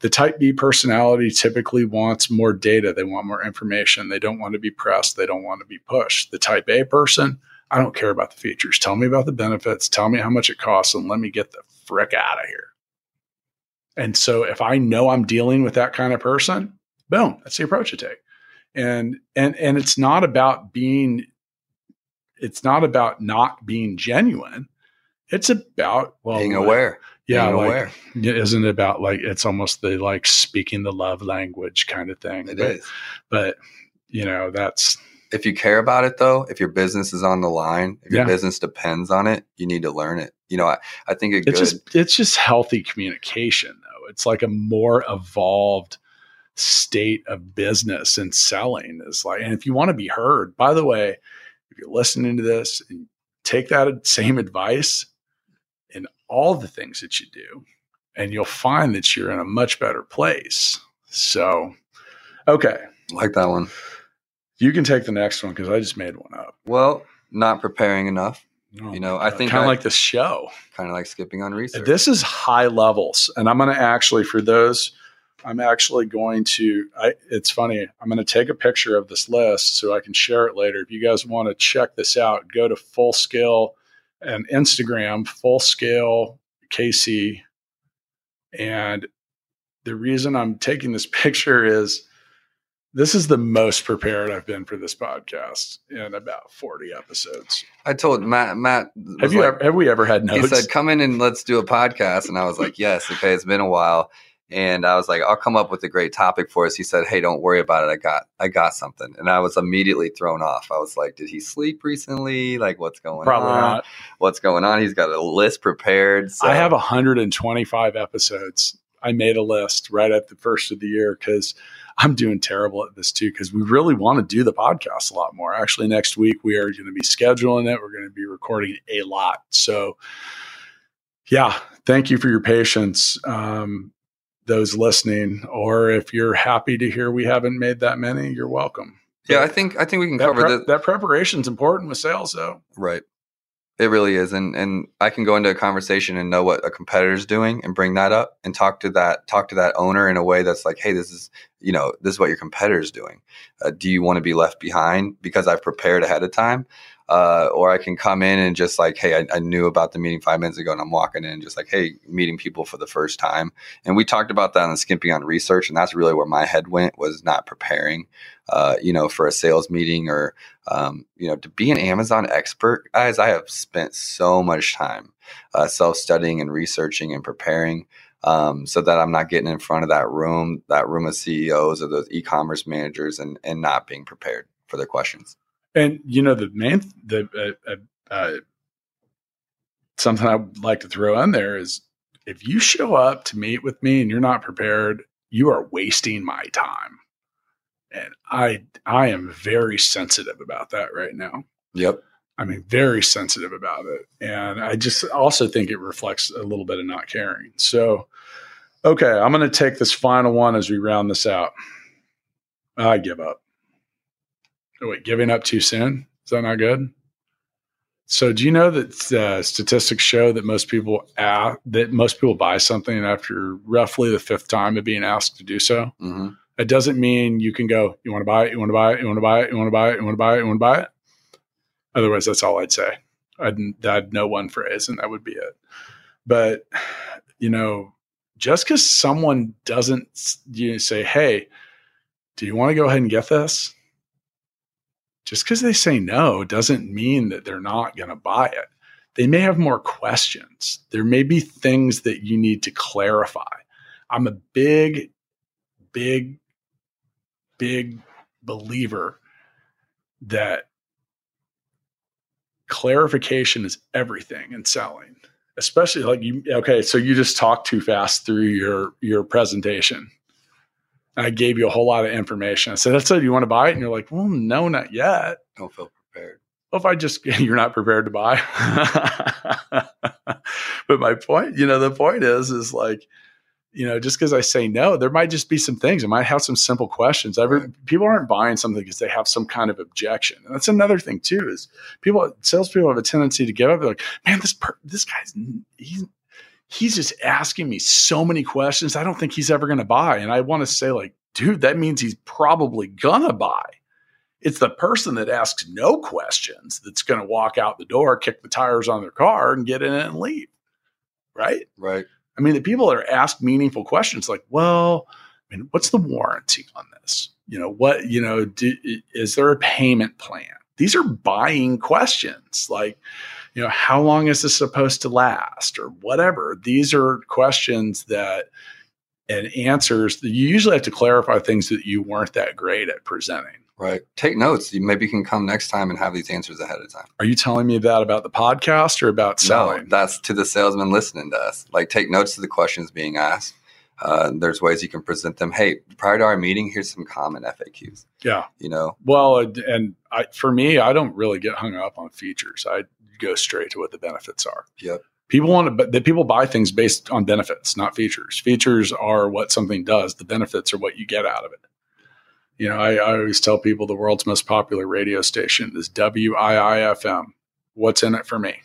the type B personality typically wants more data. They want more information. They don't want to be pressed. They don't want to be pushed. The type A person, I don't care about the features. Tell me about the benefits. Tell me how much it costs and let me get the frick out of here. And so if I know I'm dealing with that kind of person, boom, that's the approach to take. And and and it's not about being it's not about not being genuine. It's about well Being aware. Yeah, Being like, aware. isn't it about like it's almost the like speaking the love language kind of thing. It but, is. but you know, that's If you care about it though, if your business is on the line, if your Yeah. business depends on it, you need to learn it. You know, I, I think it's good just it's just healthy communication though. It's like a more evolved state of business and selling is like and if you want to be heard, by the way, if you're listening to this and take that same advice in all the things that you do and you'll find that you're in a much better place. So, okay, like that one. you can take the next one because I just made one up. Well, not preparing enough, Oh You know, I think kind of like this show. kind of like skipping on research. This is high levels, and I'm going to actually for those. I'm actually going to. I, it's funny. I'm going to take a picture of this list so I can share it later. If you guys want to check this out, go to Full Scale and Instagram, Full Scale KC. And the reason I'm taking this [LAUGHS] picture is this is the most prepared I've been for this podcast in about 40 episodes. I told Matt. Matt, Have you like- ever, have we ever had He said, "Come in and let's do a podcast." And I was like, "Yes, okay, it's been a while." And I was like, "I'll come up with a great topic for us." He said, "Hey, don't worry about it. I got, I got something." And I was immediately thrown off. I was like, "Did he sleep recently? Like, what's going Probably on? not. What's going on?" He's got a list prepared. So. I have 125 episodes. I made a list right at the first of the year because I'm doing terrible at this too. Because we really want to do the podcast a lot more. Actually, next week we are going to be scheduling it. We're going to be recording a lot. So, yeah, thank you for your patience, um, those listening. Or if you're happy to hear we haven't made that many, you're welcome. yeah, I think I think we can That, cover this. that preparation is important with sales, though. Right. It really is. And and I can go into a conversation and know what a competitor's doing and bring that up and talk to that talk to that owner in a way that's like, hey, this is you know, this is what your competitor's doing. Uh, do you want to be left behind because I've prepared ahead of time? Uh, or I can come in and just like, hey, I, I knew about the meeting five minutes ago, and I'm walking in just like, hey, meeting people for the first time. And we talked about that on skimping on research, and that's really where my head went was not preparing, uh, you know, for a sales meeting or um, you know, to be an Amazon expert, guys, I have spent so much time uh, self studying and researching and preparing um, so that I'm not getting in front of that room, that room of CEOs or those e commerce managers and, and not being prepared for their questions. And you know the main the uh, uh, uh, something I would like to throw in there is if you show up to meet with me and you're not prepared, you are wasting my time. And I I am very sensitive about that right now. Yep. I mean, very sensitive about it. And I just also think it reflects a little bit of not caring. So, okay, I'm going to take this final one as we round this out. I give up. Oh, wait, giving up too soon? Is that not good? So, do you know that uh, statistics show that most people that most people buy something after roughly the fifth time of being asked to do so? hmm It doesn't mean you can go, you want to buy it, you want to buy it, you want to buy it, you want to buy it, you want to buy it, you want to buy it. Otherwise, that's all I'd say. I'd, I'd know one phrase and that would be it. But, you know, just because someone doesn't you know, say, "Hey, do you want to go ahead and get this?" Just because they say no doesn't mean that they're not going to buy it. They may have more questions. There may be things that you need to clarify. I'm a big, big, big believer that clarification is everything in selling especially like you okay so you just talked too fast through your your presentation i gave you a whole lot of information. I said that's it. You want to buy it? And you're like well no not yet. Don't feel prepared. well, if i just [LAUGHS] you're not prepared to buy. But my point you know the point is is like you know just because i say no there might just be some things. I might have some simple questions. Every, Right. people aren't buying something because they have some kind of objection. And that's another thing too is people salespeople have a tendency to give up. They're like man this per, this guy's he's he's just asking me so many questions i don't think he's ever going to buy and i want to say like dude that means he's probably gonna buy it's the person that asks no questions that's going to walk out the door kick the tires on their car and get in it and leave right Right. I mean, the people that are asked meaningful questions like, well, I mean, what's the warranty on this? You know, what, you know, do, is there a payment plan? These are buying questions like, you know, how long is this supposed to last or whatever? These are questions that and answers that you usually have to clarify things that you weren't that great at presenting. Right. Take notes. You maybe can come next time and have these answers ahead of time. Are you telling me that about the podcast or about No, selling? that's to the salesman listening to us. Like, take notes to the questions being asked. Uh, there's ways you can present them. Hey, prior to our meeting, here's some common FAQs. yeah. You know, Well, and- and I, for me, I don't really get hung up on features. I go straight to what the benefits are. Yep. People want to, but people buy things based on benefits, not features. Features are what something does. The benefits are what you get out of it. You know, I, I always tell people the world's most popular radio station is WIIFM. What's in it for me?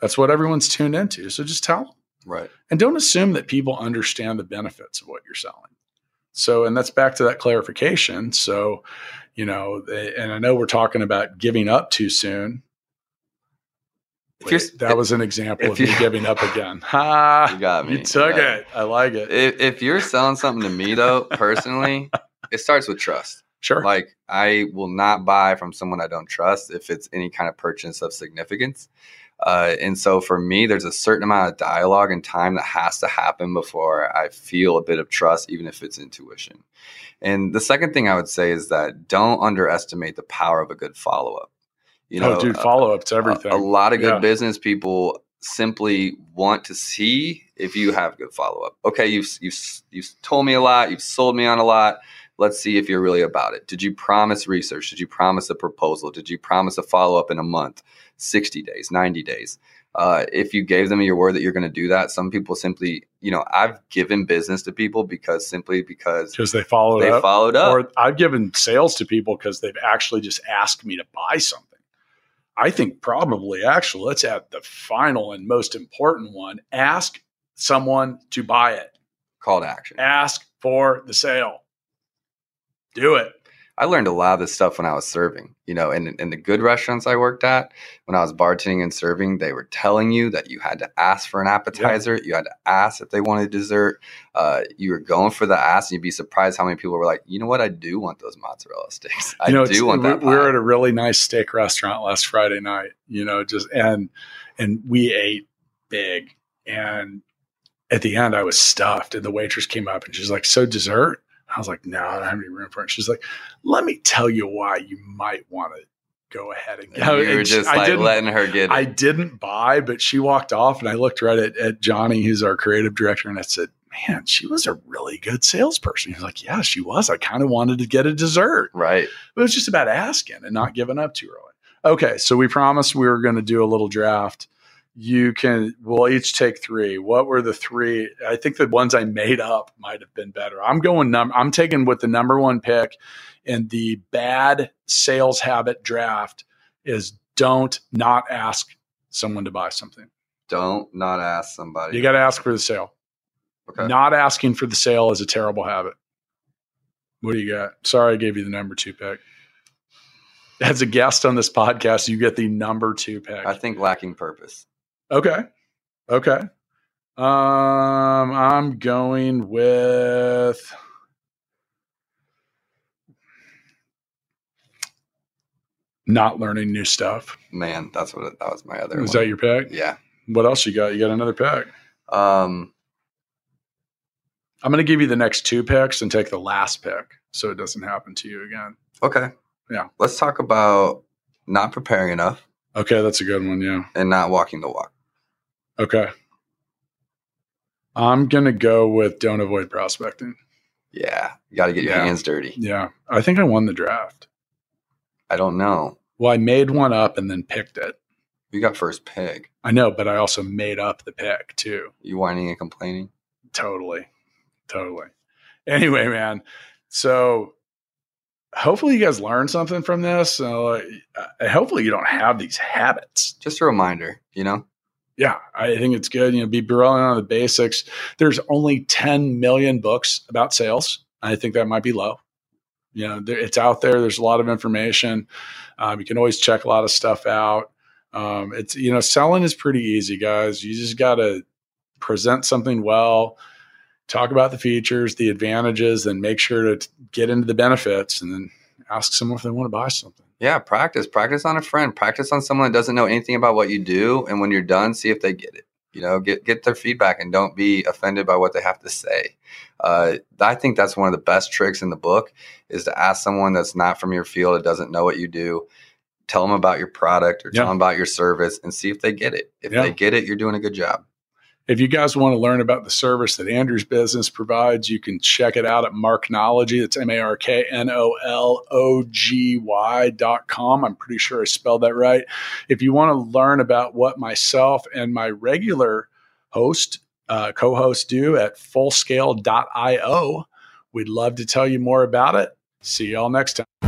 That's what everyone's tuned into. So just tell them. right. And don't assume that people understand the benefits of what you're selling. So, and that's back to that clarification. So, you know, and I know we're talking about giving up too soon. If you're- Wait, that was an example if of me you- giving up again. [LAUGHS] Ha! You got me. You took Yeah. it. I like it. If, if you're selling something to me, though, [LAUGHS] personally, it starts with trust. Sure. Like, I will not buy from someone I don't trust if it's any kind of purchase of significance. Uh, and so for me, there's a certain amount of dialogue and time that has to happen before I feel a bit of trust, even if it's intuition. And the second thing I would say is that don't underestimate the power of a good follow up. You know, oh, dude, follow up to everything. a, a lot of good Yeah. business people simply want to see if you have good follow up. Okay, you've you've you've told me a lot, you've sold me on a lot. Let's see if you're really about it. Did you promise research? Did you promise a proposal? Did you promise a follow up in a month, 60 days, 90 days? Uh, if you gave them your word that you're going to do that, some people simply, you know, I've given business to people because simply because because they followed they up. followed up. Or I've given sales to people because they've actually just asked me to buy something. I think probably actually let's add the final and most important one. Ask someone to buy it. call to action. Ask for the sale. Do it. I learned a lot of this stuff when I was serving. You know, in in the good restaurants I worked at, when I was bartending and serving, they were telling you that you had to ask for an appetizer, you had to ask if they wanted dessert. Uh, you were going for the ask, and you'd be surprised how many people were like, "You know what? I do want those mozzarella [LAUGHS] sticks. I you know, do want we- that." we were at a really nice steak restaurant last Friday night. You know, just and and we ate big. And at the end, I was stuffed, and the waitress came up and she's like, "So dessert?" I was like, "No, I don't have any room for it." She's like, "Let me tell you why you might want to go ahead and you were just I like letting her get it. I didn't buy, but she walked off, and I looked right at, at Johnny, who's our creative director, and I said, "Man, she was a really good salesperson." He's like, "Yeah, she was. I kind of wanted to get a dessert." right. But it was just about asking and not giving up too early. Okay, so we promised we were going to do a little draft. You can, we'll each take three. What were the three? I think the ones I made up might have been better. I'm going, num- I'm taking with the number one pick and the bad sales habit draft is don't not ask someone to buy something. Don't not ask somebody. You got to ask for the sale. okay. Not asking for the sale is a terrible habit. What do you got? Sorry, I gave you the number two pick. As a guest on this podcast, you get the number two pick. I think lacking purpose. Okay. Okay. Um, I'm going with not learning new stuff. Man, that's what it, that was my other. Is one. that your pick? Yeah. What else you got? You got another pick? Um. I'm going to give you the next two picks and take the last pick so it doesn't happen to you again. Okay. Yeah. Let's talk about not preparing enough Okay, that's a good one. Yeah. and not walking the walk. Okay. I'm going to go with don't avoid prospecting. Yeah. You got to get your Yeah. hands dirty. Yeah. I think I won the draft. I don't know. Well, I made one up and then picked it. You got first pick. I know, but I also made up the pick too. You whining and complaining. Totally. Totally. Anyway, man. So hopefully you guys learned something from this. Uh, hopefully you don't have these habits. Just a reminder, you know? Yeah, I think it's good. You know, be brilliant on the basics. There's only 10 million books about sales. I think that might be low. You know, there, it's out there. There's a lot of information. Um, you can always check a lot of stuff out. Um, it's you know, selling is pretty easy, guys. You just got to present something well, talk about the features, the advantages, and make sure to t- get into the benefits, and then ask someone if they want to buy something. Yeah, practice. Practice on a friend. Practice on someone that doesn't know anything about what you do. And when you're done, see if they get it. You know, get get their feedback and don't be offended by what they have to say. Uh, I think that's one of the best tricks in the book is to ask someone that's not from your field, that doesn't know what you do, tell them about your product or Yeah. tell them about your service and see if they get it. If Yeah. they get it, you're doing a good job. If you guys want to learn about the service that Andrew's business provides, you can check it out at Marknology. That's M A R K N O L O G Y dot com. I'm pretty sure I spelled that right. If you want to learn about what myself and my regular host, uh, co host do at fullscale.io, we'd love to tell you more about it. See y'all next time.